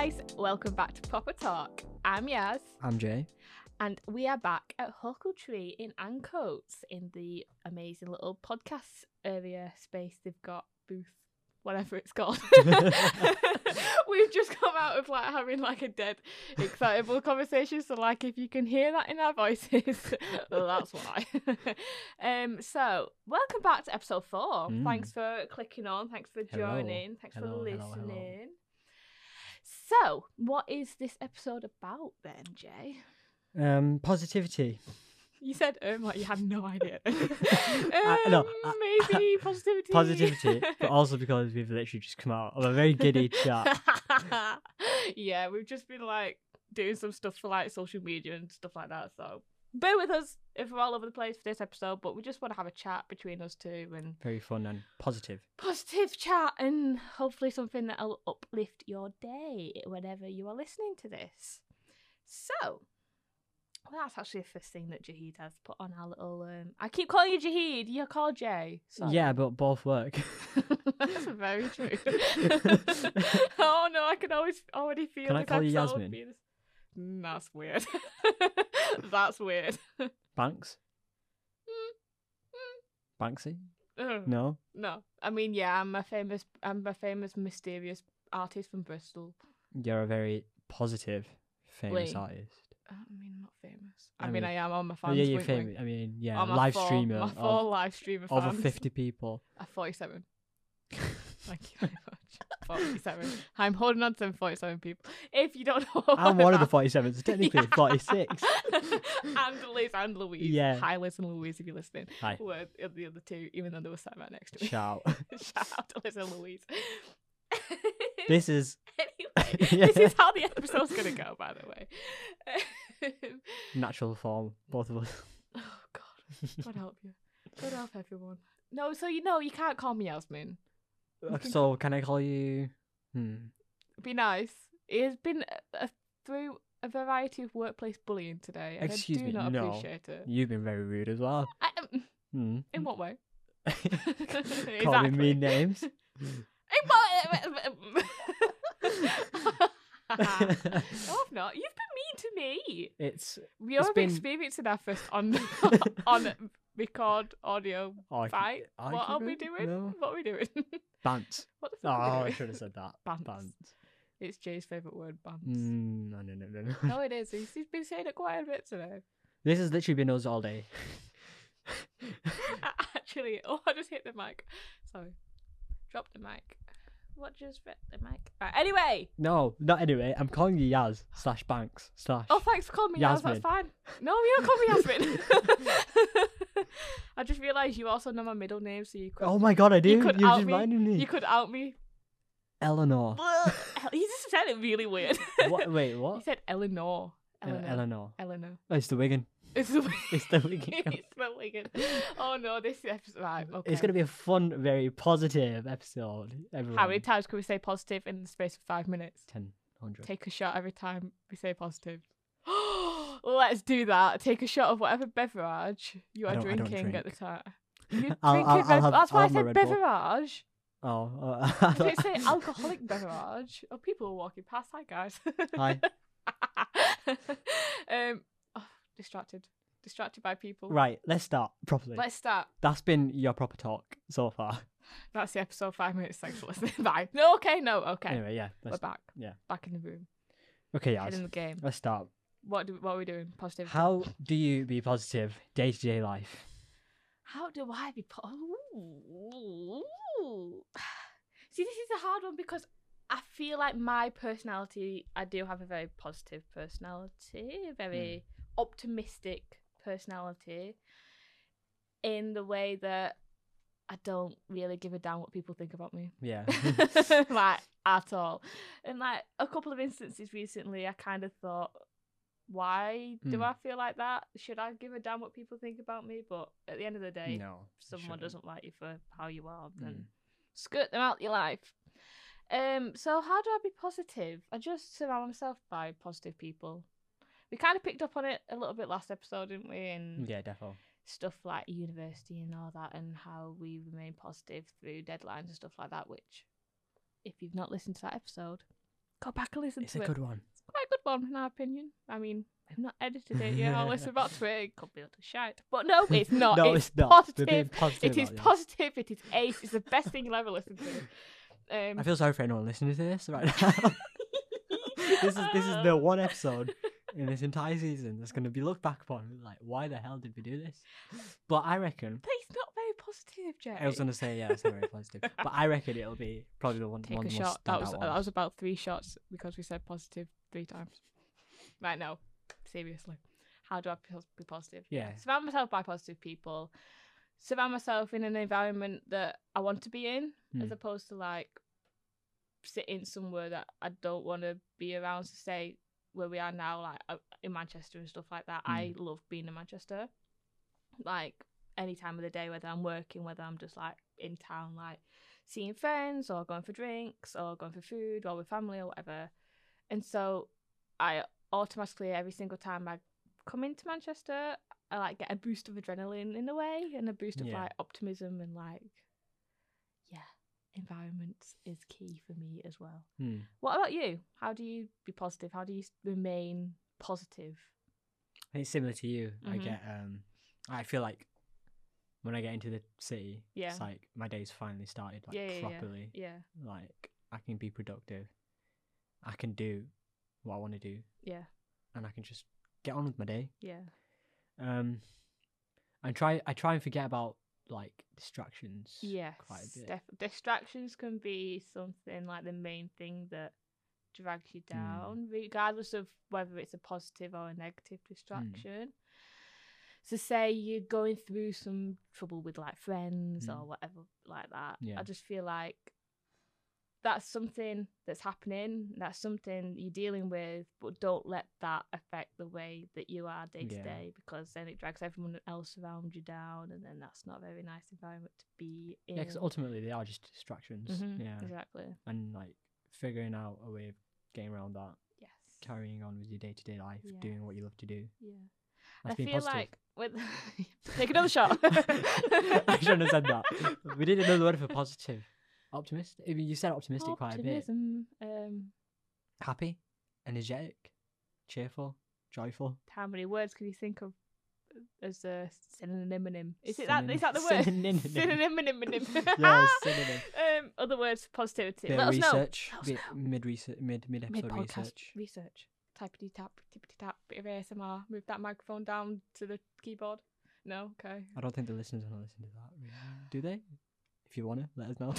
guys, welcome back to Proper Talk. I'm Yas, I'm Jay. and we are back at Huckletree in Ancoats in the amazing little podcast area space they've got, booth, whatever it's called. We've just come out of like having like a dead, excitable conversation. So like, if you can hear that in our voices, well, that's why. um. So welcome back to episode four. Mm. Thanks for clicking on. Thanks for Hello. joining. Thanks Hello, for listening. hello. So, what is this episode about then, Jay? Um, positivity. You said um like you had no idea. I- no, Um, I- maybe positivity. Positivity, but also because we've literally just come out of a very giddy chat. yeah, we've just been like doing some stuff for like social media and stuff like that. So bear with us if we're all over the place for this episode, but we just want to have a chat between us two and Very fun and positive. positive chat and hopefully something that'll uplift your day whenever you are listening to this. So, well, that's actually the first thing that Jaheed has put on our little. Um, I keep calling you Jaheed. You're called Jay. Sorry. Yeah, but both work. that's very true. oh no, I can always already feel. Can I call you Yasmin? being- That's weird. that's weird. Banks? Banksy? Ugh. No. No, I mean, yeah, I'm a famous, I'm a famous mysterious artist from Bristol. You're a very positive, famous Wait. artist. I mean, I'm not famous. I, I mean, mean- I am on my fans. yeah, you're famous. I mean, yeah, live four- streamer My of live streamer over 50 people. Uh, 47. Thank you very much. 47. I'm holding on to them 47 people. If you don't know, I'm one of the about- 47, so technically 46. and Liz and Louise. Yeah. Hi, Liz and Louise, if you're listening. Hi. Were the other two, even though they were sat right next to me. Shout. Shout out to Liz and Louise. This is. anyway, Yeah. this is how the episode's gonna go. By the way. Natural form, both of us. oh God, God help you. God help everyone. No, so you know you can't call me Yasmin. Can So, can I call you. Hmm. Be nice. It has been a, a, through a variety of workplace bullying today, and Excuse I do me, not no. appreciate it. You've been very rude as well. I, um, Hmm. in what way? Call me mean names. What? no, I've not. You've been mean to me. it's. We are been- experiencing our first on on record audio argu- fight. What are we doing? What are we doing? Bants. what the Oh, fuck we I should have said that. Bants. Bants. It's Jay's favourite word, bants. Mm, no, no, no, no, no. No, it is. He's, he's been saying it quite a bit today. This has literally been us all day. Actually, oh, I just hit the mic. Sorry. Drop the mic. What just hit the mic? Right, anyway. no, not anyway. I'm calling you Yas slash Banks slash. Oh, thanks for calling me Yas. That's fine. No, you don't call me Yasmin. I just realised you also know my middle name, so you could Oh my god, I do. You You could are out just me. me. you could out me. Eleanor. he just said it really weird. Wait, what? Wait, He what? said Eleanor. Eleanor. Eleanor. Eleanor. Oh, it's the Wigan. It's the It's the Wigan. it's the Wigan. Oh no, this episode. Right, okay. It's gonna be a fun, very positive episode. Everyone. How many times can we say positive in the space of five minutes? Ten hundred. Take a shot every time we say positive. Let's do that. Take a shot of whatever beverage you are drinking at the time. You I'll- drinking I'll- I'll have- That's why my said beverage. Oh, uh, I didn't say alcoholic beverage. Oh, people are walking past. Hi, guys. Hi. Distracted. Distracted by people. Right, let's start properly. Let's start. That's been your proper talk so far. That's the episode. Five minutes. Thanks for listening. Bye. No, okay, no, okay. Anyway, yeah. We're back. yeah. Back in the room. okay, yeah. in the game. Let's start. What do what are we doing? Positive. How do you be positive day to day life? How do I be? Po- Ooh. See, this is a hard one because I feel like my personality. I do have a very positive personality, very hmm. Optimistic personality, in the way that I don't really give a damn what people think about me. Yeah. like at all. And like a couple of instances recently, I kind of thought, why do Hmm. I feel like that? Should I give a damn what people think about me? But at the end of the day, no. if someone doesn't like you for how you are, then Mm. skirt them out your life. Um, so how do I be positive? I just surround myself by positive people. We kind of picked up on it a little bit last episode, didn't we? And Yeah, definitely. stuff like university and all that, and how we remain positive through deadlines and stuff like that. Which, if you've not listened to that episode, Go back and listen It's to it. It's a good one. It's quite a good one, in our opinion. I mean, I've not edited it yet. I'll listen about to it. It could be utter shite. But no, it's not. no, it's, it's, not. Positive. positive It is positive. It is ace. It's the best thing you'll ever listen to. Um, I feel sorry for anyone listening to this right now. this is this is the one episode in this entire season that's going to be looked back upon like why the hell did we do this? But I reckon But it's not very positive, Jay. I was going to say yeah, it's not very positive. But I reckon it'll be probably the one Take one a of the most shot. That was that was about three shots because we said positive three times. Right now, seriously, how do I be positive? Yeah. surround myself by positive people. Surround myself in an environment that I want to be in, as Hmm. opposed to like sitting somewhere that I don't want to be around. To say where we are now, like uh, in Manchester and stuff like that. Hmm. I love being in Manchester. Like any time of the day, whether I'm working, whether I'm just like in town, like seeing friends or going for drinks or going for food or with family or whatever. And so I automatically every single time I come into Manchester, I like get a boost of adrenaline in a way and a boost of Yeah. like optimism and like environment is key for me as well. Hmm. What about you? How do you be positive? How do you remain positive? I think similar to you. I Mhm. get um I feel like when I get into the city, Yeah. it's like my day's finally started like yeah, yeah, yeah, properly. yeah, Like I can be productive. I can do what I want to do yeah, and I can just get on with my day. yeah, Um I try I try and forget about like distractions yes. quite a bit. def- distractions can be something like the main thing that drags you Hmm. down, regardless of whether it's a positive or a negative Hmm. distraction. So, say you're going through some trouble with like friends or Mm. whatever like that. Yeah. I just feel like that's something that's happening. That's something you're dealing with, but don't let that affect the way that you are day to day because then it drags everyone else around you down, and then that's not a very nice environment to be in. Yeah, because ultimately they are just distractions. Mhm, Yeah. exactly. And like figuring out a way of getting around that, Yes. carrying on with your day to day life, doing what you love to do. Yeah. That's I feel positive. like with take another shot. I shouldn't have said that. We did another word for positive. Optimistic. I mean, you said optimistic quite a bit. Optimism. Um, Happy, energetic, cheerful, joyful. how many words can you think of as a synonym? Is it that? Is that the word? Synonym. Synonym. Yeah, synonym. Um, other words for positivity. Bit Let us know. research, Let us bit know. mid research, mid mid Mid episode podcast research. research. Typity tap, tippity tap, bit of ASMR. Move that microphone down to the keyboard. No, okay. I don't think the listeners want to listen to that. Really. Do they? If you want to, let us know.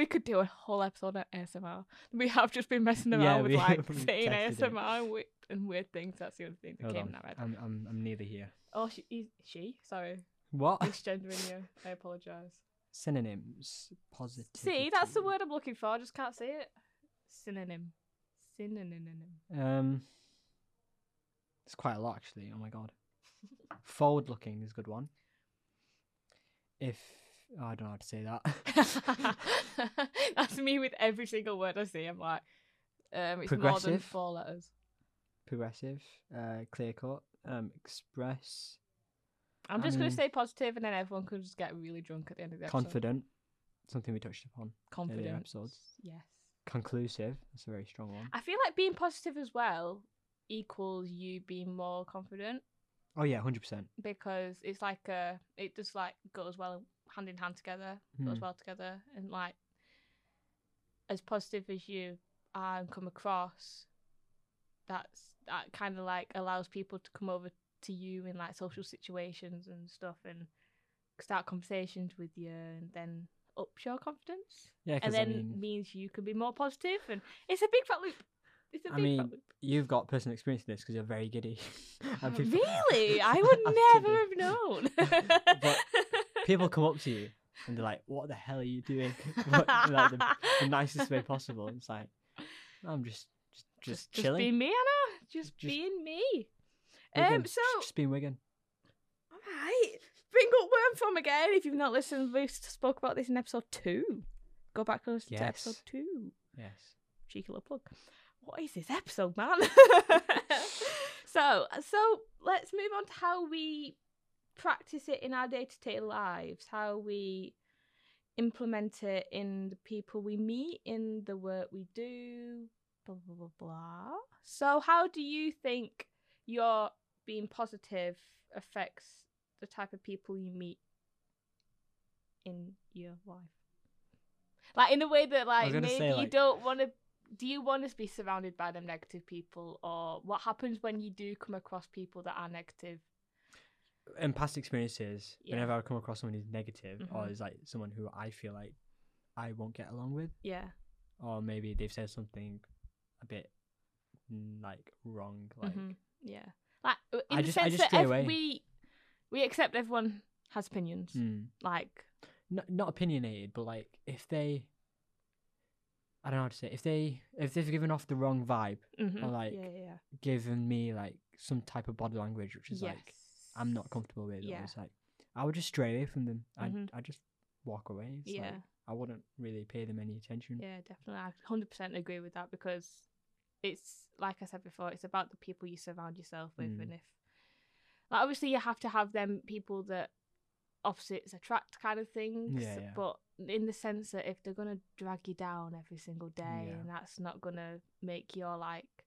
We could do a whole episode on ASMR. We have just been messing around Yeah, with we- like we saying. ASMR and, wi- and weird things. That's the only thing that Hold came on. our. I'm I'm I'm neither here. Oh, she, he- she. Sorry, What misgendering you. I apologise. synonyms? Positive. See, that's the word I'm looking for. I just can't say it. Synonym. Synonym. Um, it's quite a lot actually. Oh my god. Forward looking is a good one. If oh, I don't know how to say that. That's me with every single word I see. I'm like, um, it's more than Progressive. four letters. Progressive, uh, clear cut, um, express, I'm just gonna mean- say positive, and then everyone could just get really drunk at the end of the episode. confident. Something we touched upon. Confident. episodes. Yes. Conclusive. That's a very strong one. I feel like being positive as well equals you being more confident Oh yeah, hundred percent. because it's like uh it just like goes well hand in hand together, goes Hmm. well together, and like as positive as you are and come across, that's that kind of like allows people to come over to you in like social situations and stuff and start conversations with you and then ups your confidence Yeah, and then I mean, means you can be more positive and it's a big fat loop. It's a I big mean, fat loop. you've got personal experience in this because you're very giddy. People- really? I would never have known. But people come up to you and they're like, "What the hell are you doing?" Like the, the nicest way possible. And it's like, I'm just just just, just chilling. being me, Anna. Just, Just being me. Wigan. Um. So, just being Wigan. all right. Bring up Worm from again. If you've not listened, we spoke about this in episode two. Go back and listen to episode two. Yes. Cheeky little plug. What is this episode, man? so, so let's move on to how we practice it in our day to day lives. How we implement it in the people we meet, in the work we do, blah blah blah blah. So, how do you think your being positive affects the type of people you meet in your life? Like in a way that, like, maybe say, you don't want to. Do you want to be surrounded by them negative people, or what happens when you do come across people that are negative? In past experiences, Yeah. whenever I come across someone who's negative or Mhm. is like someone who I feel like I won't get along with, Yeah. or maybe they've said something a bit mm, like wrong, like Mhm. Yeah. Like uh, in I the just- sense that ev- we we accept everyone has opinions. mm, Like not not opinionated, but like if they, I don't know how to say, it, if they if they've given off the wrong vibe, mhm. Or, like, yeah, yeah. given me like some type of body language which is yes. like I'm not comfortable with, Yeah. or it's like I would just stray away from them. I I just walk away. It's Yeah. like, I wouldn't really pay them any attention. Yeah, definitely. I hundred percent agree with that because it's like I said before, it's about the people you surround yourself with, Mm. and if like obviously you have to have them people that opposites attract kind of things. Yeah, yeah. But in the sense that if they're gonna drag you down every single day, Yeah. and that's not gonna make your like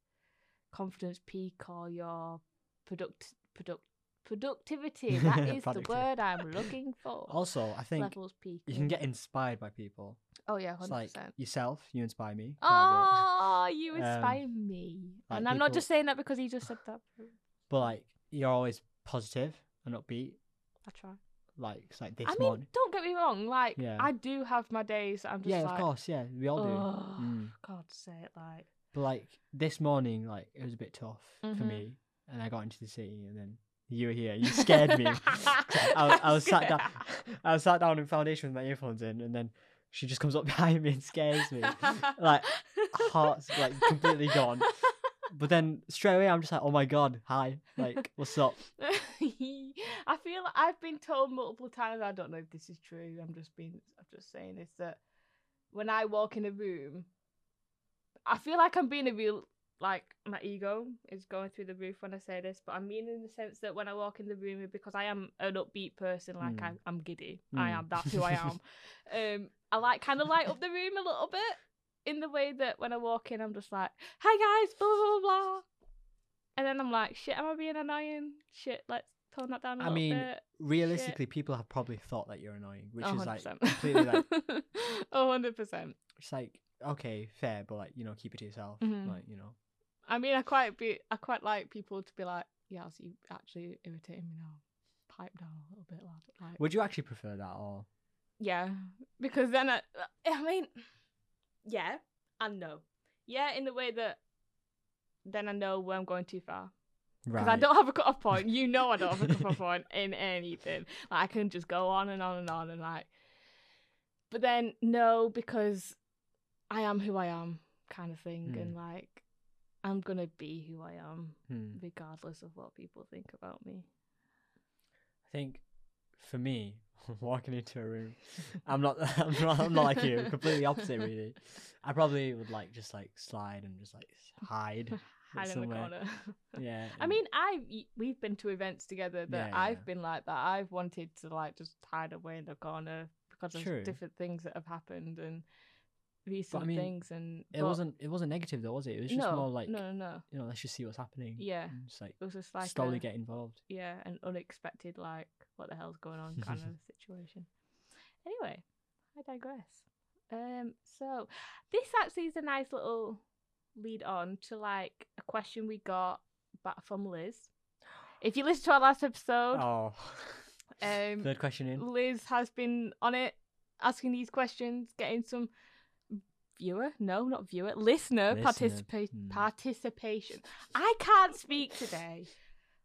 confidence peak or your product product productivity. That is the word I'm looking for. Also, I think levels peak. you can get inspired by people. Oh yeah, hundred like percent. yourself, you inspire me. Oh, you Um, inspire me. like and I'm not just saying that because he just said that. But like you're always positive and upbeat. I try. Like it's like this I mean, morning. don't get me wrong. Like, Yeah. I do have my days. that I'm just Yeah, like, of course. Yeah, we all do. oh, Mm. God's sake, like. But like this morning, like it was a bit tough for Mhm. me, and I got into the city, and then you were here. You scared me. I, I was sat down. I was sat down in foundation with my earphones in, and then she just comes up behind me and scares me. like heart's like completely gone. But then straight away, I'm just like, oh my god, hi, like what's up? I feel like I've been told multiple times. I don't know if this is true. I'm just being. I'm just saying this that when I walk in a room, I feel like I'm being a real like my ego is going through the roof when I say this, but I mean in the sense that when I walk in the room because I am an upbeat person, like Mm. I, I'm giddy. I Mm. am. That's who I am. um, I like kind of light up the room a little bit in the way that when I walk in, I'm just like, "Hi guys," blah blah blah blah, and then I'm like, "Shit, am I being annoying? Shit, let's tone that down a I little mean, bit." Realistically, people have probably thought that you're annoying, which Oh, is like 100%. completely like Oh, 100%. it's like okay, fair, but like you know, keep it to yourself. Mhm. Like you know, I mean, I quite be, I quite like people to be like, "Yeah, so you actually irritating me now. Pipe down a little bit, lad." Like, would you actually prefer that or? yeah, because then I, I mean, yeah and no. Yeah, in the way that then I know where I'm going too far. because I don't have a cut off point. You know, I don't have a cut off point in anything. Like I can just go on and on and on and like. But then no, because I am who I am, kind of thing, Hmm. and like I'm gonna be who I am, Hmm. regardless of what people think about me. I think for me, walking into a room, I'm not, I'm not, I'm not like you. Completely opposite, really. I probably would like just like slide and just like hide. Hide in the somewhere. corner. Yeah. I mean, I we've been to events together that Yeah, yeah. I've been like that. I've wanted to like just hide away in the corner because of different things that have happened and recent mean, things and it but- wasn't, it wasn't negative though, was it? It was just no, more like, no, no, no. you know, let's just see what's happening. Yeah, and just like it was just like slowly a, get involved. yeah, an unexpected like what the hell's going on kind of situation. Anyway, I digress. Um, so this actually is a nice little lead on to like a question we got back from Liz. If you listen to our last episode, Oh, um, third question in. Liz has been on it, asking these questions, getting some viewer, no, not viewer, listener, Listener, hmm. participation. I can't speak today.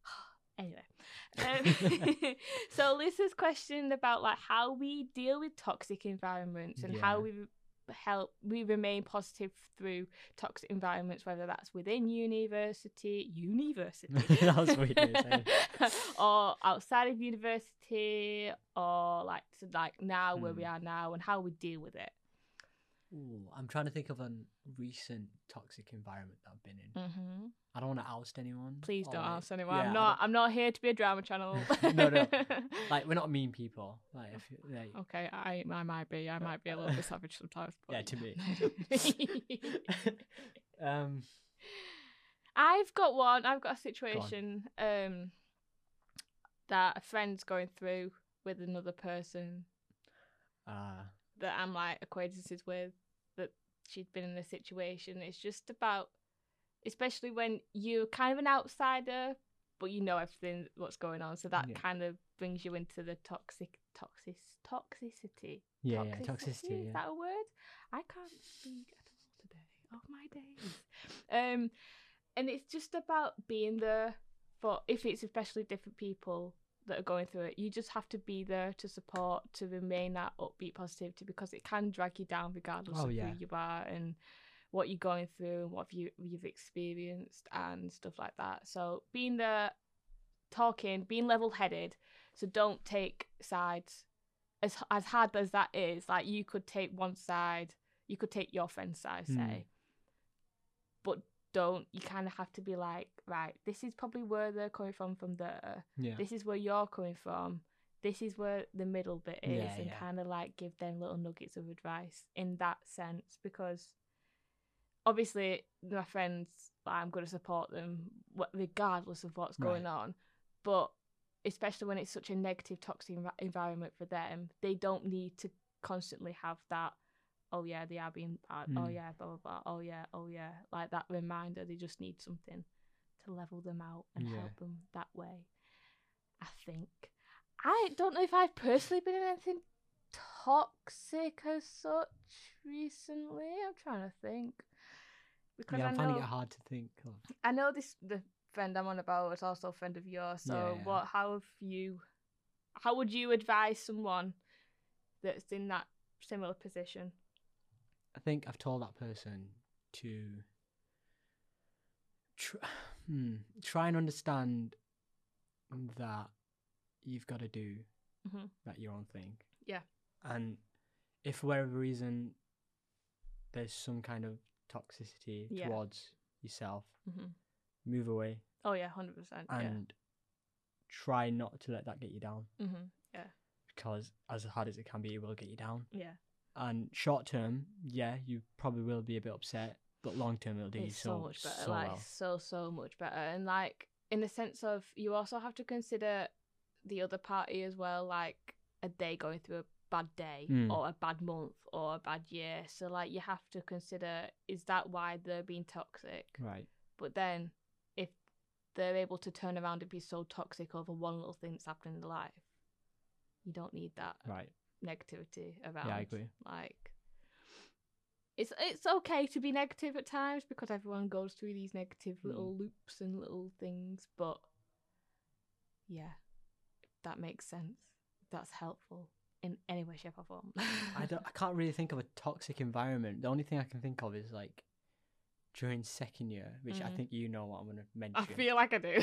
anyway, um, so has questioned about like how we deal with toxic environments and how we help we remain positive through toxic environments, whether that's within university, university, That was weird way of saying or outside of university, or like to like now where we Hmm. are now and how we deal with it. Ooh, I'm trying to think of a recent toxic environment that I've been in. Mm-hmm. I don't want to oust anyone. Please don't like- ask anyone. yeah, I'm not. I'm not here to be a drama channel. no, no. Like we're not mean people. Like, if like okay, I I might be. I might be a little bit savage sometimes. But Yeah, to me. Um, I've got one. I've got a situation um that a friend's going through with another person uh, that I'm like acquaintances with that she'd been in a situation. It's just about especially when you're kind of an outsider but you know everything what's going on. So that Yeah. kind of brings you into the toxic toxic toxicity. yeah, yeah, toxicity. Is Yeah. that a word? I can't speak at all today. Oh my days. Um, and it's just about being there for if it's especially different people that are going through it. You just have to be there to support, to remain that upbeat positivity because it can drag you down regardless Oh, of yeah. who you are and what you're going through and what you you've experienced and stuff like that. So being there, talking, being level headed. So don't take sides. As as hard as that is, like you could take one side, you could take your friend's side, say, hmm. but don't. You kind of have to be like, right, this is probably where they're coming from from there. yeah. This is where you're coming from. This is where the middle bit is, Yeah, and yeah. kind of like give them little nuggets of advice in that sense because obviously my friends like, i'm going to support them regardless of what's going on but especially when it's such a negative toxic envi- environment for them they don't need to constantly have that oh yeah they are being bad oh Mm. yeah blah blah blah oh yeah oh yeah like that reminder they just need something to level them out and Yeah. help them that way i think i don't know if i've personally been in anything toxic as such recently i'm trying to think because yeah, I I'm know finding it hard to think of. I know this the friend I'm on about is also a friend of yours. So Yeah, yeah. what? How have you? How would you advise someone that's in that similar position? I think I've told that person to tr- hmm, try and understand that you've got to do Mhm. that your own thing. Yeah. And if for whatever reason there's some kind of toxicity Yeah. towards yourself, hmm move away Oh yeah, hundred percent. Yeah. and try not to let that get you down hmm Yeah. because as hard as it can be, it will get you down. Yeah. And short term, yeah, you probably will be a bit upset, but long term, it'll do you It's so, so much better. so like well. so so much better. And like in the sense of you also have to consider the other party as well. Like are they going through a bad day Mm. or a bad month or a bad year? So like you have to consider is that why they're being toxic? Right. But then, if they're able to turn around and be so toxic over one little thing that's happening in their life, you don't need that Right. Negativity around. Yeah, I agree. Like, it's it's okay to be negative at times because everyone goes through these negative Mm. little loops and little things. But yeah, that makes sense. That's helpful in any way, shape, or form. I don't. I can't really think of a toxic environment. The only thing I can think of is like during second year, which I Mhm. think you know what I'm going to mention. I feel like I do.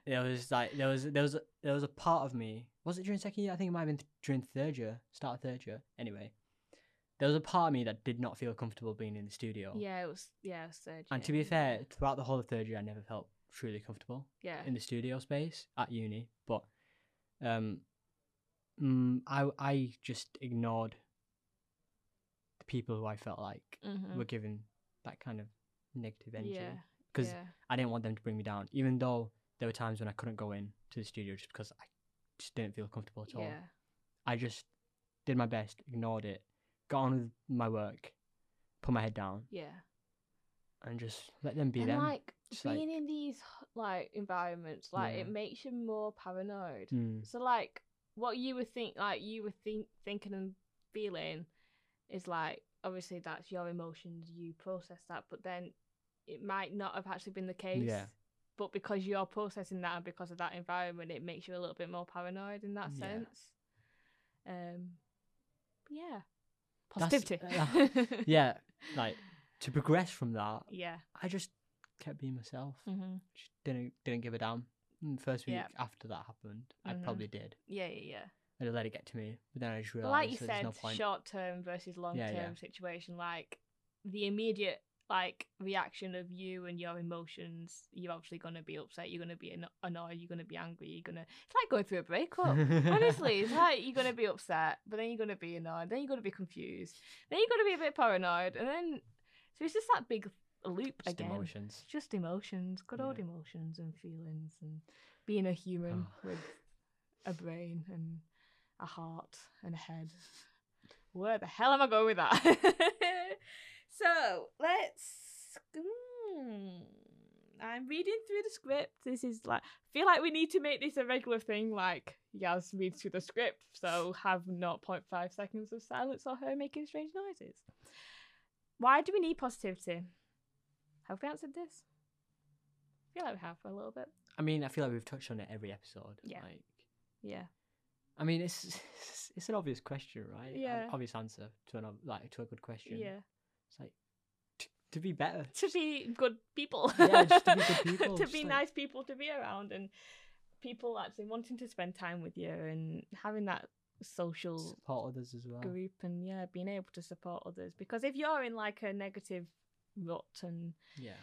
there was like there was there was a, there was a part of me. Was it during second year? I think it might have been th- during third year, start of third year. Anyway, there was a part of me that did not feel comfortable being in the studio. yeah, it was. Yeah, it was third And to be fair, throughout the whole of third year, I never felt truly comfortable yeah, in the studio space at uni. But um, mm, I I just ignored the people who I felt like Mhm. were given that kind of negative energy because yeah. I didn't want them to bring me down. Even though there were times when I couldn't go in to the studio just because I just didn't feel comfortable at all. Yeah. I just did my best, ignored it, got on with my work, put my head down, Yeah. and just let them be and them. like Just, like- being in these like environments, like it makes you more paranoid. Mm, So like what you would think, like you were think thinking and feeling, is like obviously that's your emotions. You process that, but then it might not have actually been the case. Yeah. But because you're processing that and because of that environment, it makes you a little bit more paranoid in that Yeah. sense. Um. Yeah. That's- Positivity. yeah, like to progress from that, yeah. I just kept being myself. hmm Just didn't didn't give a damn. Mm, First week Yeah. after that happened, I Mhm. probably did. Yeah. Yeah. Yeah. I just let it get to me, but then I just realized like you said, no short term versus long term Yeah, yeah. situation. Like the immediate like reaction of you and your emotions, you're obviously gonna be upset. You're gonna be annoyed. You're gonna be angry. You're gonna. It's like going through a breakup. Honestly, it's like you're gonna be upset, but then you're gonna be annoyed. Then you're gonna be confused. Then you're gonna be a bit paranoid, and then so it's just that big loop Just again. emotions. Just emotions, good old emotions and feelings, and being a human Oh. with a brain and a heart and a head. Where the hell am I going with that? so let's. Hmm. I'm reading through the script. This is like I feel like we need to make this a regular thing. Like Yas reads through the script, so have not 0.5 seconds of silence or her making strange noises. Why do we need positivity? Have we answered this? I feel like we have for a little bit. I mean, I feel like we've touched on it every episode. Yeah. Like, Yeah. I mean, it's it's an obvious question, right? An Yeah. obvious answer to an ob- like to a good question. Yeah. It's like t- to be better. To be good people. Yeah, just to be good people, to be like- nice people to be around and people actually wanting to spend time with you and having that social Support others as well. group and yeah, being able to support others. Because if you're in like a negative rut and Yeah.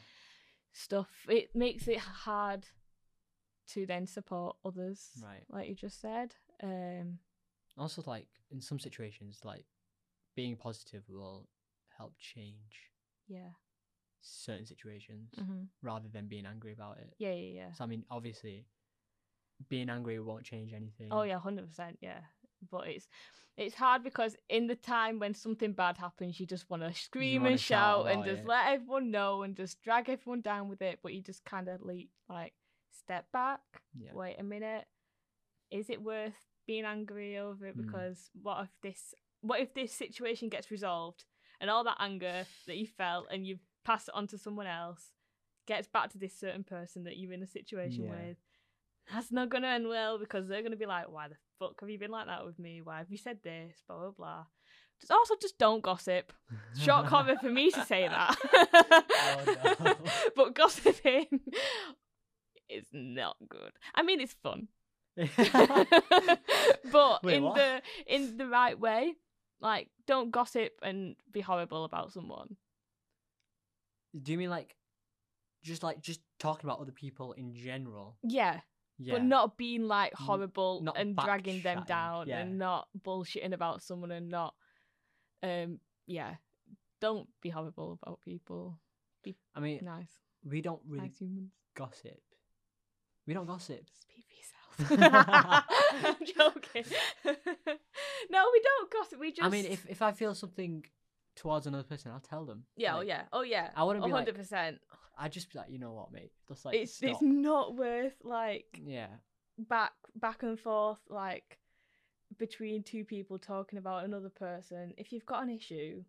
stuff, it makes it hard to then support others. Right. Like you just said. Um Also, like in some situations, like being positive will help change yeah. certain situations hmm rather than being angry about it. Yeah, yeah, yeah. So I mean, obviously, being angry won't change anything. Oh yeah, hundred percent. Yeah, but it's it's hard because in the time when something bad happens, you just want to scream and shout shout and just it. let everyone know and just drag everyone down with it. But you just kind of like like step back. Yeah. Wait a minute. Is it worth being angry over it? Mm. Because what if this what if this situation gets resolved and all that anger that you felt and you've passed it on to someone else gets back to this certain person that you're in a situation Yeah. with? That's not gonna end well because they're gonna be like, "Why the fuck have you been like that with me? Why have you said this? Blah blah blah." Just also just don't gossip. Shock horror for me to say that. Oh, but gossiping is not good. I mean, it's fun, but Wait, in what? the in the right way. Like, don't gossip and be horrible about someone. Do you mean like, just like just talking about other people in general? Yeah, Yeah. but not being like horrible not and dragging them down yeah. and not bullshitting about someone and not um yeah don't be horrible about people I mean, nice we don't really nice humans gossip. We don't gossip. for yourself i'm joking no we don't gossip we just I mean, if if I feel something towards another person, I'll tell them. yeah oh yeah oh yeah I wouldn't be like, 100% I'd just be like, you know what, mate? Just like, it's stop. it's not worth like yeah, back back and forth like between two people talking about another person if you've got an issue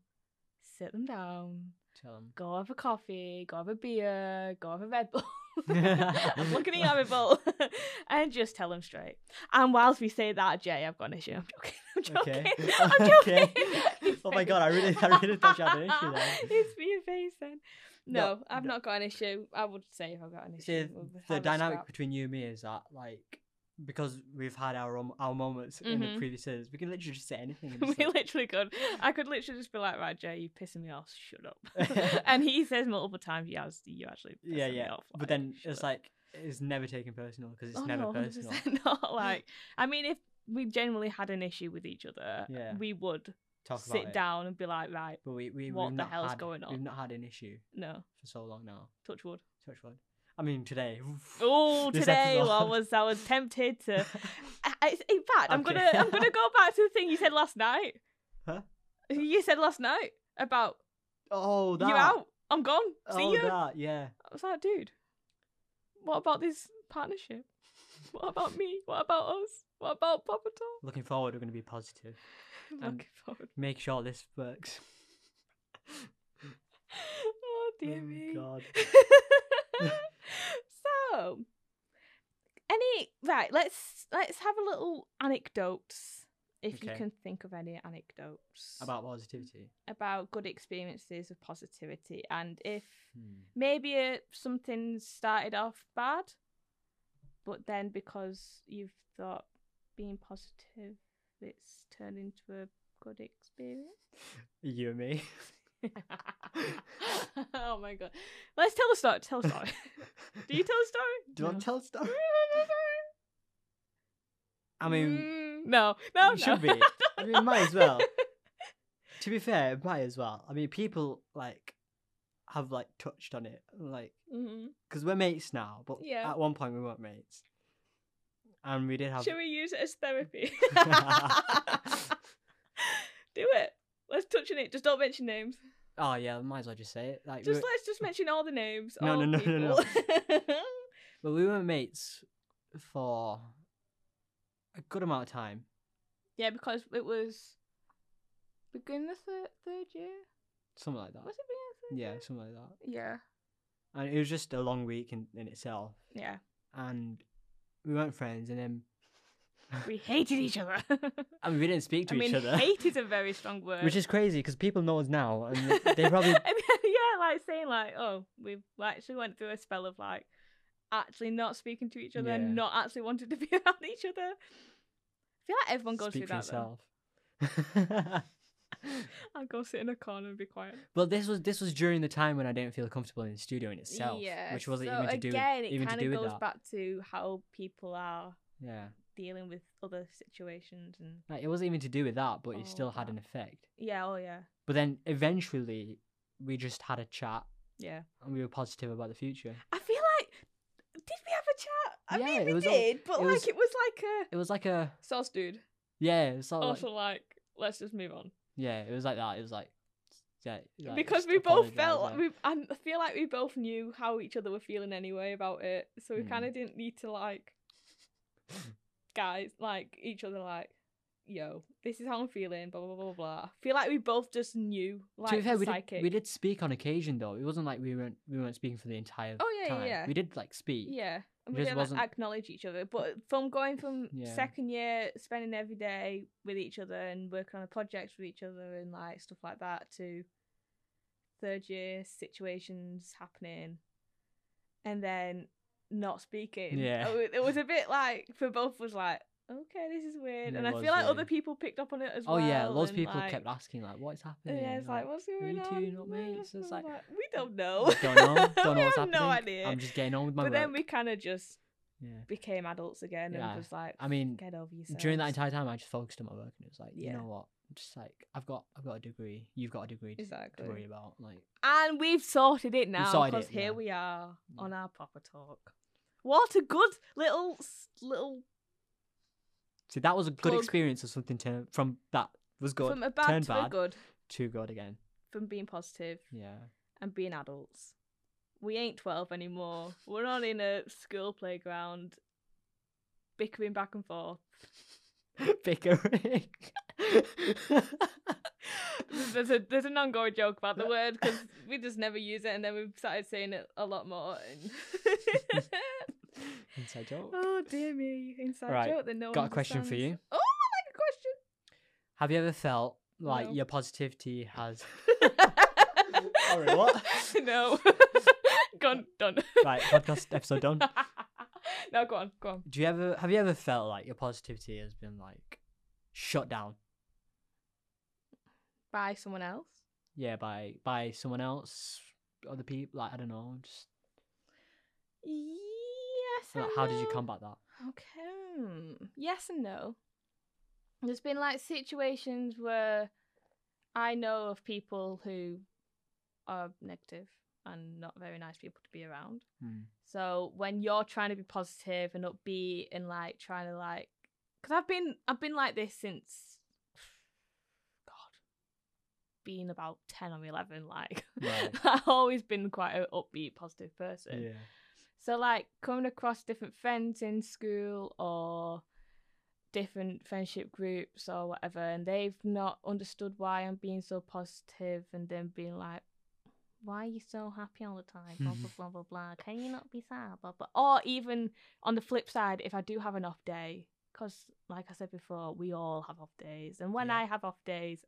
sit them down tell them. go have a coffee go have a beer go have a red bull i'm looking at bull and just tell him straight and whilst we say that jay i've got an issue i'm joking i'm joking Okay. i'm joking Okay. Oh my God, I really- I really thought you had an issue then. it's for your face then no, No, I've no. not got an issue. I would say if I've got an issue. The dynamic between you and me is that like because we've had our our moments in the Mhm. previous series, we can literally just say anything. and we like- literally could. I could literally just be like, right, Jay, you're pissing me off. Shut up. and he says multiple times, yeah, you actually pissing yeah, me yeah. off. but then it's up." like it's never taken personal because it's Oh, never no, personal. Not like, I mean, if we genuinely had an issue with each other, Yeah. we would Talk about sit it. down and be like, right, But we, we what the hell's had, going on?" We've not had an issue no, for so long now. touch wood. Touch wood. I mean, today. Oh, today I was I was tempted to. I, I- in fact, I'm Okay. gonna I'm gonna go back to the thing you said last night. Huh? You said last night about Oh, that. you out. I'm gone. See oh, you. that. Yeah. I was like, dude, what about this partnership? What about me? What about us? What about Papa Tom? Looking forward, we're going to be positive. Looking forward. Make sure this works. Oh dear Oh, me. God. so, any right? Let's let's have a little anecdotes. If you Okay. can think of any anecdotes About positivity. about good experiences of positivity, and if Hmm. maybe uh, something started off bad, but then because you've thought being positive, it's turned into a good experience. You and me. oh my god! Let's tell a story. Tell a story. Do you tell a story? Do you want to tell a story? I mean, mm, no, no, it no. should be. I mean, might as well. to be fair, it might as well. I mean, people like have like touched on it, like mm-hmm. because we're mates now, but Yeah. at one point we weren't mates, and we did have. Should we use it as therapy? Do it. Let's touch on it. Just don't mention names. Oh yeah, might as well just say it. Like, we Just were- let's just mention all the names. No, all no, no, no, no. people. but we weren't mates for a good amount of time. yeah, because it was beginning of third third year. Something like that. Was it beginning Yeah, something like that. Yeah. And it was just a long week in, in itself. Yeah. And we weren't friends, and then We hated each other. I mean, we didn't speak to I mean, each other, hate is a very strong word. which is crazy because people know us now, and they- probably I mean, yeah, like saying like, oh, we actually went through a spell of like actually not speaking to each other, Yeah. and not actually wanted to be around each other. I feel like everyone goes speak through that. I'll go sit in a corner and be quiet. Well, this was this was during the time when I didn't feel comfortable in the studio in itself, yeah, which wasn't so even to do again, with, it even to kind of goes back to how people are Yeah, dealing with other situations and like it wasn't even to do with that, but it still had an effect. yeah, oh yeah, But then eventually, we just had a chat yeah. and we were positive about the future. I feel like did we have a chat? I Yeah, mean, it we was all- did, but it like was- it was like a It was like a sauce dude. yeah, it was sort of Also, like, like let's just move on. yeah, it was like that. It was like yeah, like, because just we both apologise, felt like- we I feel like we both knew how each other were feeling anyway about it, so we Mm. kind of didn't need to like guys like each other like. Yo, this is how I'm feeling. Blah blah blah blah. I feel like we both just knew, like to be fair, we psychic. did, we did speak on occasion though. It wasn't like we weren't we weren't speaking for the entire Oh, yeah, yeah, time. yeah. We did like speak. Yeah, and we just didn't like, acknowledge each other. But from going from Yeah. second year, spending every day with each other and working on a project with each other and like stuff like that, to third year situations happening, and then not speaking. Yeah. Oh, it was a bit like for both was like, okay, this is weird, It and I feel like other people picked up on it as Oh well. Oh yeah, loads of people like, kept asking like, "What's happening?" Yeah, it's like, what's going you on? two not mates? It's I like- we don't know. We don't know. Don't know what's happening. No idea. I'm just getting on with my work. but work. then we kind of just yeah. became adults again Yeah. and was like, I mean, get over yourself. during that entire time, I just focused on my work, and it was like, Yeah. you know what? Just like I've got, I've got a degree. You've got a degree to, to worry about. Like, And we've sorted it now sorted because it, here yeah. we are Yeah. on our proper talk. What a good little s- little see, that was a good Plug. experience of something to from that was good from a bad to bad a good to good again. from being positive Yeah. and being adults. We ain't twelve anymore. We're not in a school playground bickering back and forth. Bickering. there's a there's an ongoing joke about the word because we just never use it, and then we've started saying it a lot more. And Inside joke. oh dear me, inside Right, joke that no got a question for you. Oh, I like a question. Have you ever felt like No. your positivity has Sorry, what? no. Gone, done. right podcast episode done? no, go on, go on. Do you ever have you ever felt like your positivity has been like shut down? By someone else. Yeah, by by someone else, other people. Like I don't know. Just Yes. like, how did you combat that? Okay. Yes and no. There's been like situations where I know of people who are negative and not very nice people to be around. Hmm. So when you're trying to be positive and upbeat and like trying to like, because I've been I've been like this since, God, being about ten or eleven. Like Right. I've always been quite an upbeat, positive person. Yeah. So like coming across different friends in school or different friendship groups or whatever, and they've not understood why I'm being so positive, and then being like, "Why are you so happy all the time?" Blah blah blah blah blah. Can you not be sad? Blah blah. Or even on the flip side, if I do have an off day, because like I said before, we all have off days, and when Yeah. I have off days.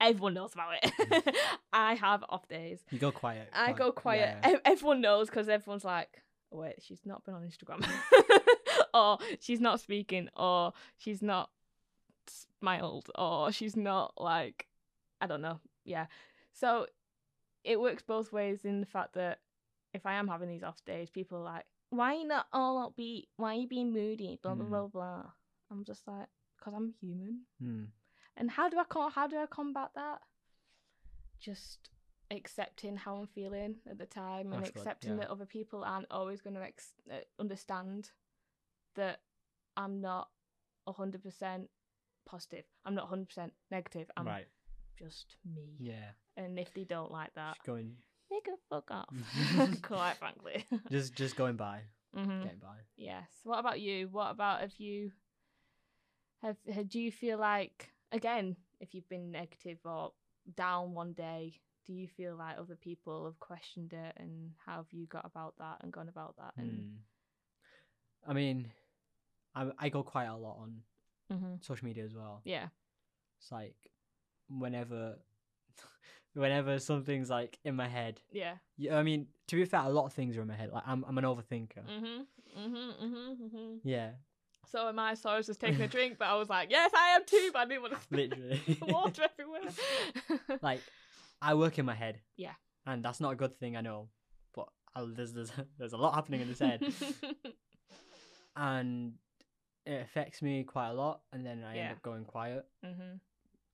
Everyone knows about it. Mm. I have off days. You go quiet. I go quiet. yeah. Ev- Everyone knows because everyone's like, oh, wait, she's not been on Instagram, or she's not speaking, or she's not smiled, or she's not like, I don't know. Yeah. So it works both ways in the fact that if I am having these off days, people are like, why are you not all upbeat? Why are you being moody? Blah blah Mm. blah blah. I'm just like, because I'm human. Hmm. And how do I co- how do I combat that? Just accepting how I'm feeling at the time and That's accepting yeah. that other people aren't always going to ex- uh, understand that I'm not 100% positive. I'm not 100% negative. I'm right. just me. Yeah. And if they don't like that, Just going. they can fuck off. Quite frankly. Just just going by. hmm Getting by. Yes. What about you? What about if you have, have do you feel like again, if you've been negative or down one day, do you feel like other people have questioned it and how have you got about that and gone about that and Hmm. I mean, I I go quite a lot on hmm social media as well. yeah. It's like whenever whenever something's like in my head. Yeah. Yeah, I mean, to be fair, a lot of things are in my head. Like I'm I'm an overthinker. Mhm. Mhm. Mhm. Mhm. Yeah, So am I. So I was just taking a drink, but I was like, yes, I am too. But I didn't want to literally. water everywhere. like I work in my head. Yeah. And that's not a good thing, I know. But i there's there's there's a lot happening in this head, and it affects me quite a lot. And then I Yeah. end up going quiet hmm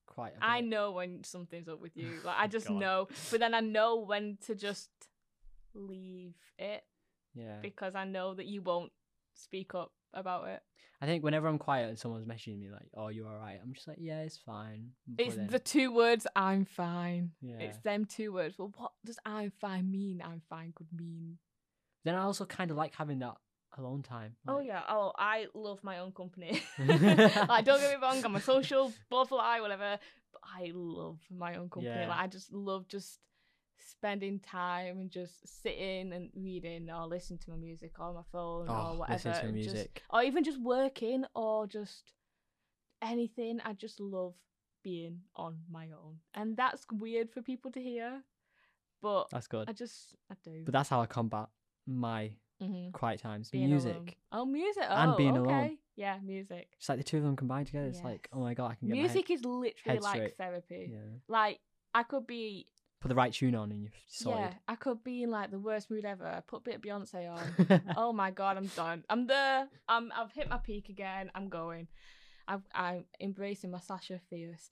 quite. I know when something's up with you. Like I oh, just God. know, but then I know when to just leave it Yeah. because I know that you won't speak up about it. I think whenever I'm quiet and someone's messaging me like, "Oh, you're alright?" I'm just like, "Yeah, it's fine." But It's then- the two words "I'm fine." yeah. It's them two words. Well, what does "I'm fine" mean? "I'm fine" could mean. Then I also kind of like having that alone time. Oh yeah. Oh, I love my own company. like, don't get me wrong. I'm a social butterfly, whatever. But I love my own company. Yeah. Like, I just love just spending time and just sitting and reading or listening to my music or my phone or Oh, whatever. listening to and just- music. or even just working or just anything. I just love being on my own, and that's weird for people to hear, but That's good. I just I do. But that's how I combat my Mhm. quiet times. Being music. alone. Oh, music. Oh, And being okay. alone. Yeah, music. It's like the two of them combined together. It's like, oh my god, I can get Music is literally like straight. therapy. Yeah. Like I could be, Put the right tune on and you're sorted. yeah, I could be in like the worst mood ever. Put a bit of Beyonce on. oh my god, I'm done. I'm there. I'm. I've hit my peak again. I'm going. I've, I'm embracing my Sasha Fierce.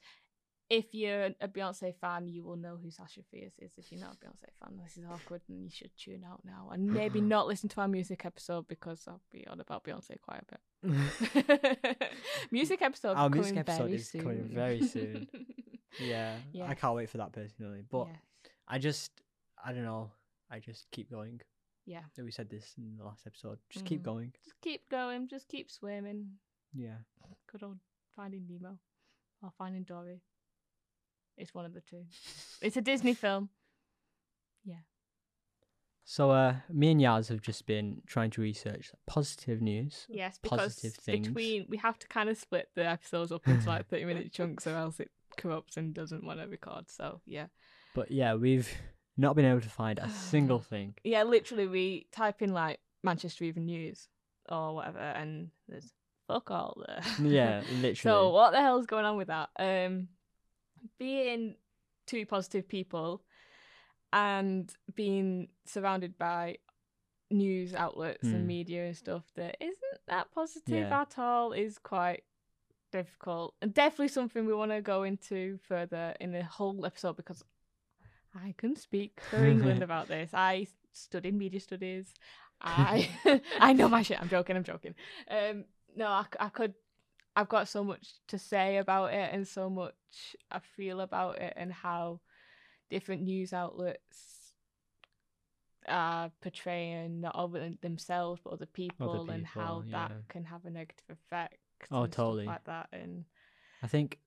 If you're a Beyonce fan, you will know who Sasha Fierce is. If you're not a Beyonce fan, this is awkward, and you should tune out now and maybe not listen to our music episode because I'll be on about Beyonce quite a bit. music episode. Our coming music episode very is coming soon. very soon. yeah, I can't wait for that personally. But yes. I just, I don't know. I just keep going. Yeah. We said this in the last episode. Just keep Mhm. going. Just keep going. Just keep swimming. Yeah. Good old Finding Nemo or Finding Dory. It's one of the two. It's a Disney film. Yeah. So, uh, me and Yas have just been trying to research positive news. Yes, because Positive things. between we have to kind of split the episodes up into like thirty minute chunks, or else it corrupts and doesn't want to record. So yeah, But yeah, we've not been able to find a single thing. yeah. Literally, we type in like Manchester Evening News or whatever, and there's fuck all there. Yeah, literally. So what the hell's going on with that? Um, being two positive people and being surrounded by news outlets Hmm. and media and stuff that isn't that positive Yeah. at all is quite difficult and definitely something we want to go into further in the whole episode because I can speak for England about this. I studied media studies. I I know my shit. I'm joking. I'm joking. Um, no, I could. I've got so much to say about it and so much I feel about it and how different news outlets are portraying not only themselves but other people, and how people, that can have a negative effect. Oh, totally. like that. And I think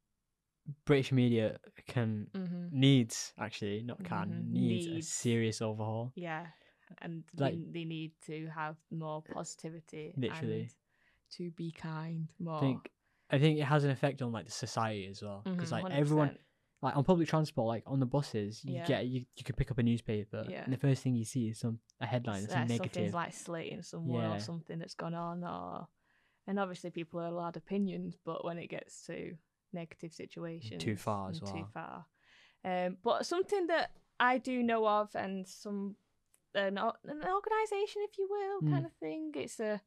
British media can mhm, needs actually not can Mhm, needs, needs. a serious overhaul. yeah, and Like- they, they need to have more positivity. Literally. and to be kind more. I think I think it has an effect on like the society as well because Mhm, like everyone 100%. like on public transport like on the buses you Yeah. get you, you can pick up a newspaper Yeah. and the first thing you see is some a headline that's uh, a negative something's like slating someone Yeah. or something that's gone on or and obviously people are allowed opinions but when it gets to negative situations too far as and too far um but something that i do know of and some an, an organization if you will Mm. kind of thing it's a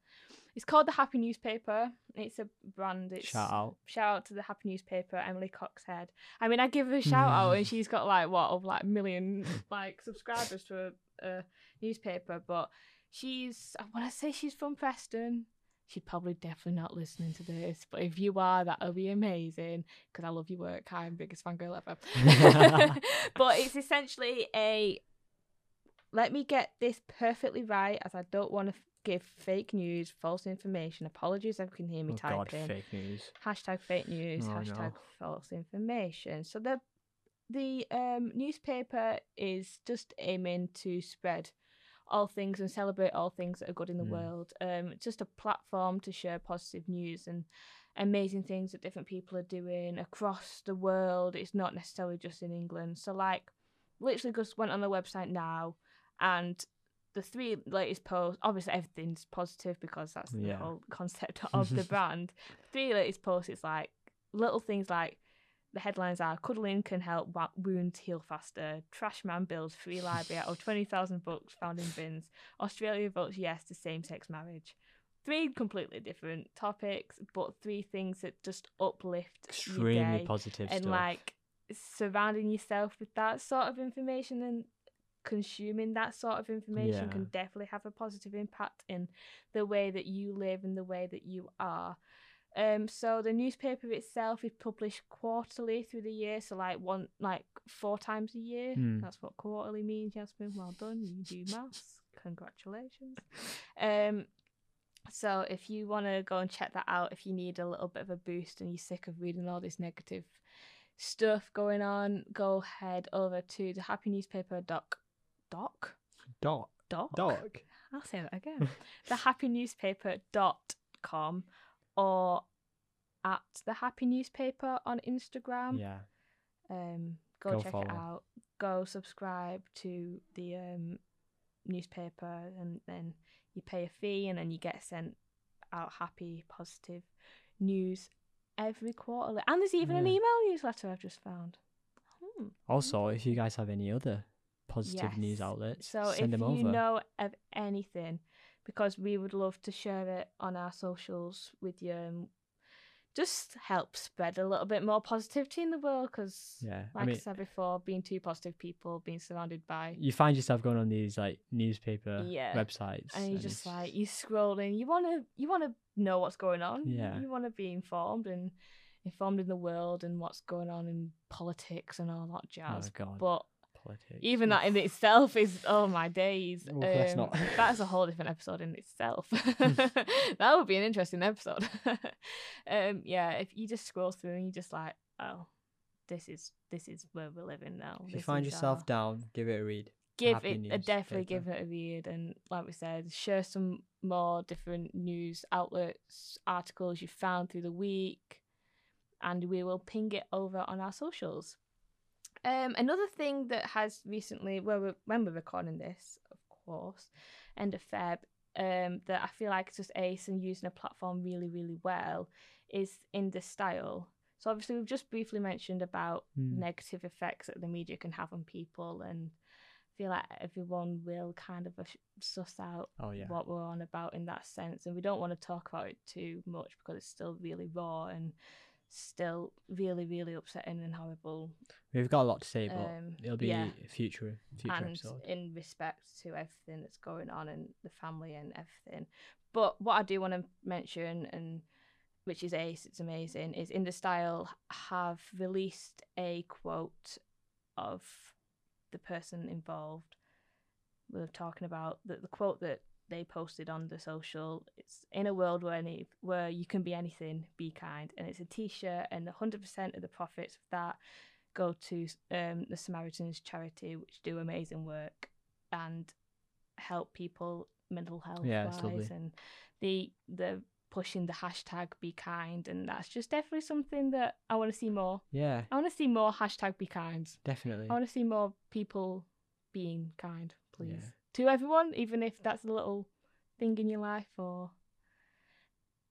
it's called the Happy Newspaper. It's a brand. It's Shout out. shout out to the Happy Newspaper, Emily Coxhead. I mean, I give her a shout out, and mm. she's got like what of like a million like subscribers to a, a newspaper, but she's I want to say she's from Preston. She's probably definitely not listening to this, but if you are, that'll be amazing because I love your work. I'm biggest fangirl ever. but it's essentially a let me get this perfectly right as I don't want to give fake news, false information. Apologies if you can hear me oh God, typing fake news. hashtag fake news, Oh, hashtag no. false information. So the the um, newspaper is just aiming to spread all things and celebrate all things that are good in the Mm. world. Um, it's just a platform to share positive news and amazing things that different people are doing across the world. It's not necessarily just in England. So like, literally just went on the website now, and the three latest posts. Obviously, everything's positive because that's the Yeah. whole concept of the brand. Three latest posts. It's like little things like the headlines are cuddling can help wounds heal faster. Trash man builds free library out of 20,000 books found in bins. Australia votes yes to same sex marriage. Three completely different topics, but three things that just uplift your Extremely day positive and stuff. like surrounding yourself with that sort of information and consuming that sort of information Yeah. can definitely have a positive impact in the way that you live and the way that you are. Um, so the newspaper itself is published quarterly through the year, so like one, like four times a year. Hmm. That's what quarterly means, Jasmine. Well done, you do maths. Congratulations. Um, so if you want to go and check that out, if you need a little bit of a boost and you're sick of reading all this negative stuff going on, go head over to the Happy Doc doc Dog. doc. I'll say that again. the Happy Newspaper dot com or at the Happy Newspaper on Instagram. Yeah. Um, go, Go check it out. Go subscribe to the um, newspaper, and then you pay a fee, and then you get sent out happy, positive news every quarter. And there's even an email newsletter I've just found. Hmm. Also, if you guys have any other positive news outlets, So send if you over. know of anything, because we would love to share it on our socials with you, and just help spread a little bit more positivity in the world. Because, yeah. like I mean, said before, being two positive people, being surrounded by, you find yourself going on these like newspaper Yeah. websites, and you're just it's- like you're scrolling. You wanna, you wanna know what's going on. Yeah. You wanna be informed and informed in the world and what's going on in politics and all that jazz. oh god, But politics. even that in itself is oh my days. Um, not. that's a whole different episode in itself. that would be an interesting episode. um, yeah, if you just scroll through and you just like, oh, this is this is where we're living now. if you This find yourself our- down, give it a read. give Happy it a definitely give it a read and like we said share some more different news outlets articles you found through the week and we will ping it over on our socials um another thing that has recently well we're, when we're recording this of course end of feb um that i feel like it's just ace and using a platform really really well is in the style so obviously we've just briefly mentioned about Hmm. negative effects that the media can have on people and feel like everyone will kind of suss out Oh yeah. what we're on about in that sense and we don't want to talk about it too much because it's still really raw and still really really upsetting and horrible. We've got a lot to say, but um it'll be yeah. future future and episode. in respect to everything that's going on and the family and everything. But what i do want to mention and which is ace it's amazing is in the style have released a quote of the person involved. We're talking about the, the quote that they posted on the social it's in a world where any, where you can be anything be kind and it's a t-shirt and 100% of the profits of that go to um, the Samaritans charity, which do amazing work and help people mental health Yeah, wise, and the the pushing the hashtag be kind, and that's just definitely something that I want to see more. Yeah, I want to see more hashtag be kind. definitely. I want to see more people being kind, please, Yeah. To everyone, even if that's a little thing in your life or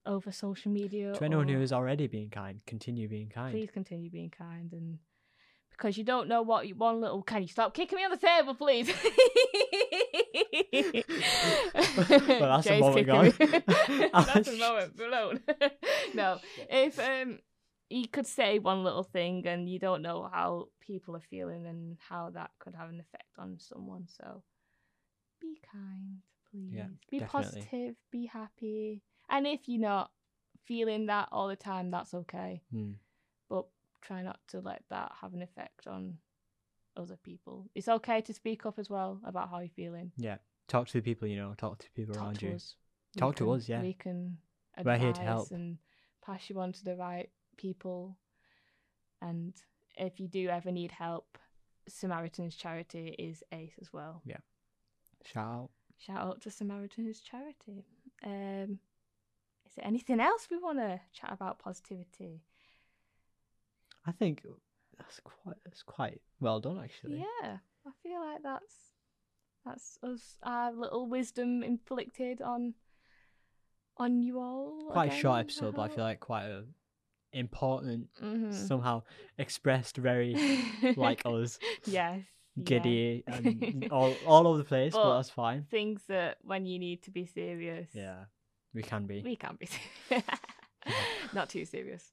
over social media. To anyone who is already being kind, continue being kind. please continue being kind and because you don't know what you, one little. Can you stop kicking me on the table, please? Well, that's a Jay's moment kicking gone. that's a moment alone. no, if um you could say one little thing and you don't know how people are feeling and how that could have an effect on someone, so be kind, please. Yeah, be definitely. positive, be happy. And if you're not feeling that all the time, that's okay. Hmm. But try not to let that have an effect on other people. It's okay to speak up as well about how you're feeling. Yeah. Talk to the people you know. Talk to people Talk around to you. us. We Talk to can- us, yeah. We can We're advise here to help. and pass you on to the right people. And if you do ever need help, Samaritan's Charity is ace as well. Shout out. Shout out to Samaritan's Charity. Um, is there anything else we want to chat about positivity? I think that's quite that's quite well done actually. Yeah, I feel like that's that's us our little wisdom inflicted on on you all. Quite a short again, episode, but I feel like quite a important Mhm. somehow expressed very like us, yes, yeah. giddy and all all over the place, but, But- that's fine. things that when you need to be serious, Yeah, we can be. we can be. Not too serious,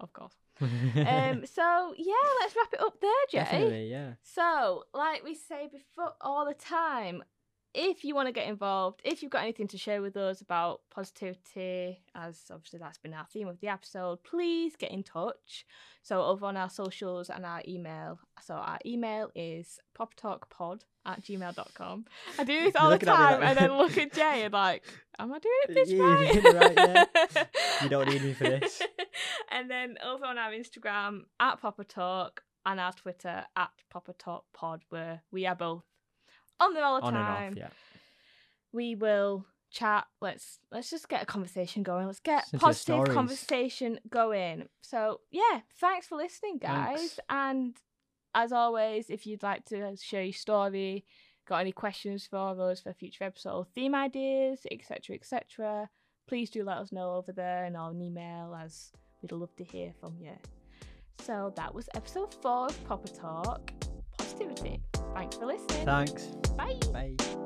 of course. Um, so yeah, let's wrap it up there, Jay. Definitely, yeah. So, like we say before all the time, if you want to get involved, if you've got anything to share with us about positivity, as obviously that's been our theme of the episode, please get in touch. So, over on our socials and our email. So, our email is propertalkpod at gmail.com. I do this You're all the looking at me time and then look at Jay and like, am I doing it this Yeah, right? right, You don't need me for this. and then over on our Instagram at Proper Talk and our Twitter at Proper Talk Pod, where we are both on there all the On time. and off, yeah. We will chat. Let's let's just get a conversation going. Let's get Listen positive conversation going. So yeah, thanks for listening, guys. Thanks. And as always, if you'd like to share your story, got any questions for us for future episode, theme ideas, etc., etc., please do let us know over there and on email, as we'd love to hear from you. So that was episode four of Proper Talk Positivity. Thanks for listening. Thanks. Bye. Bye.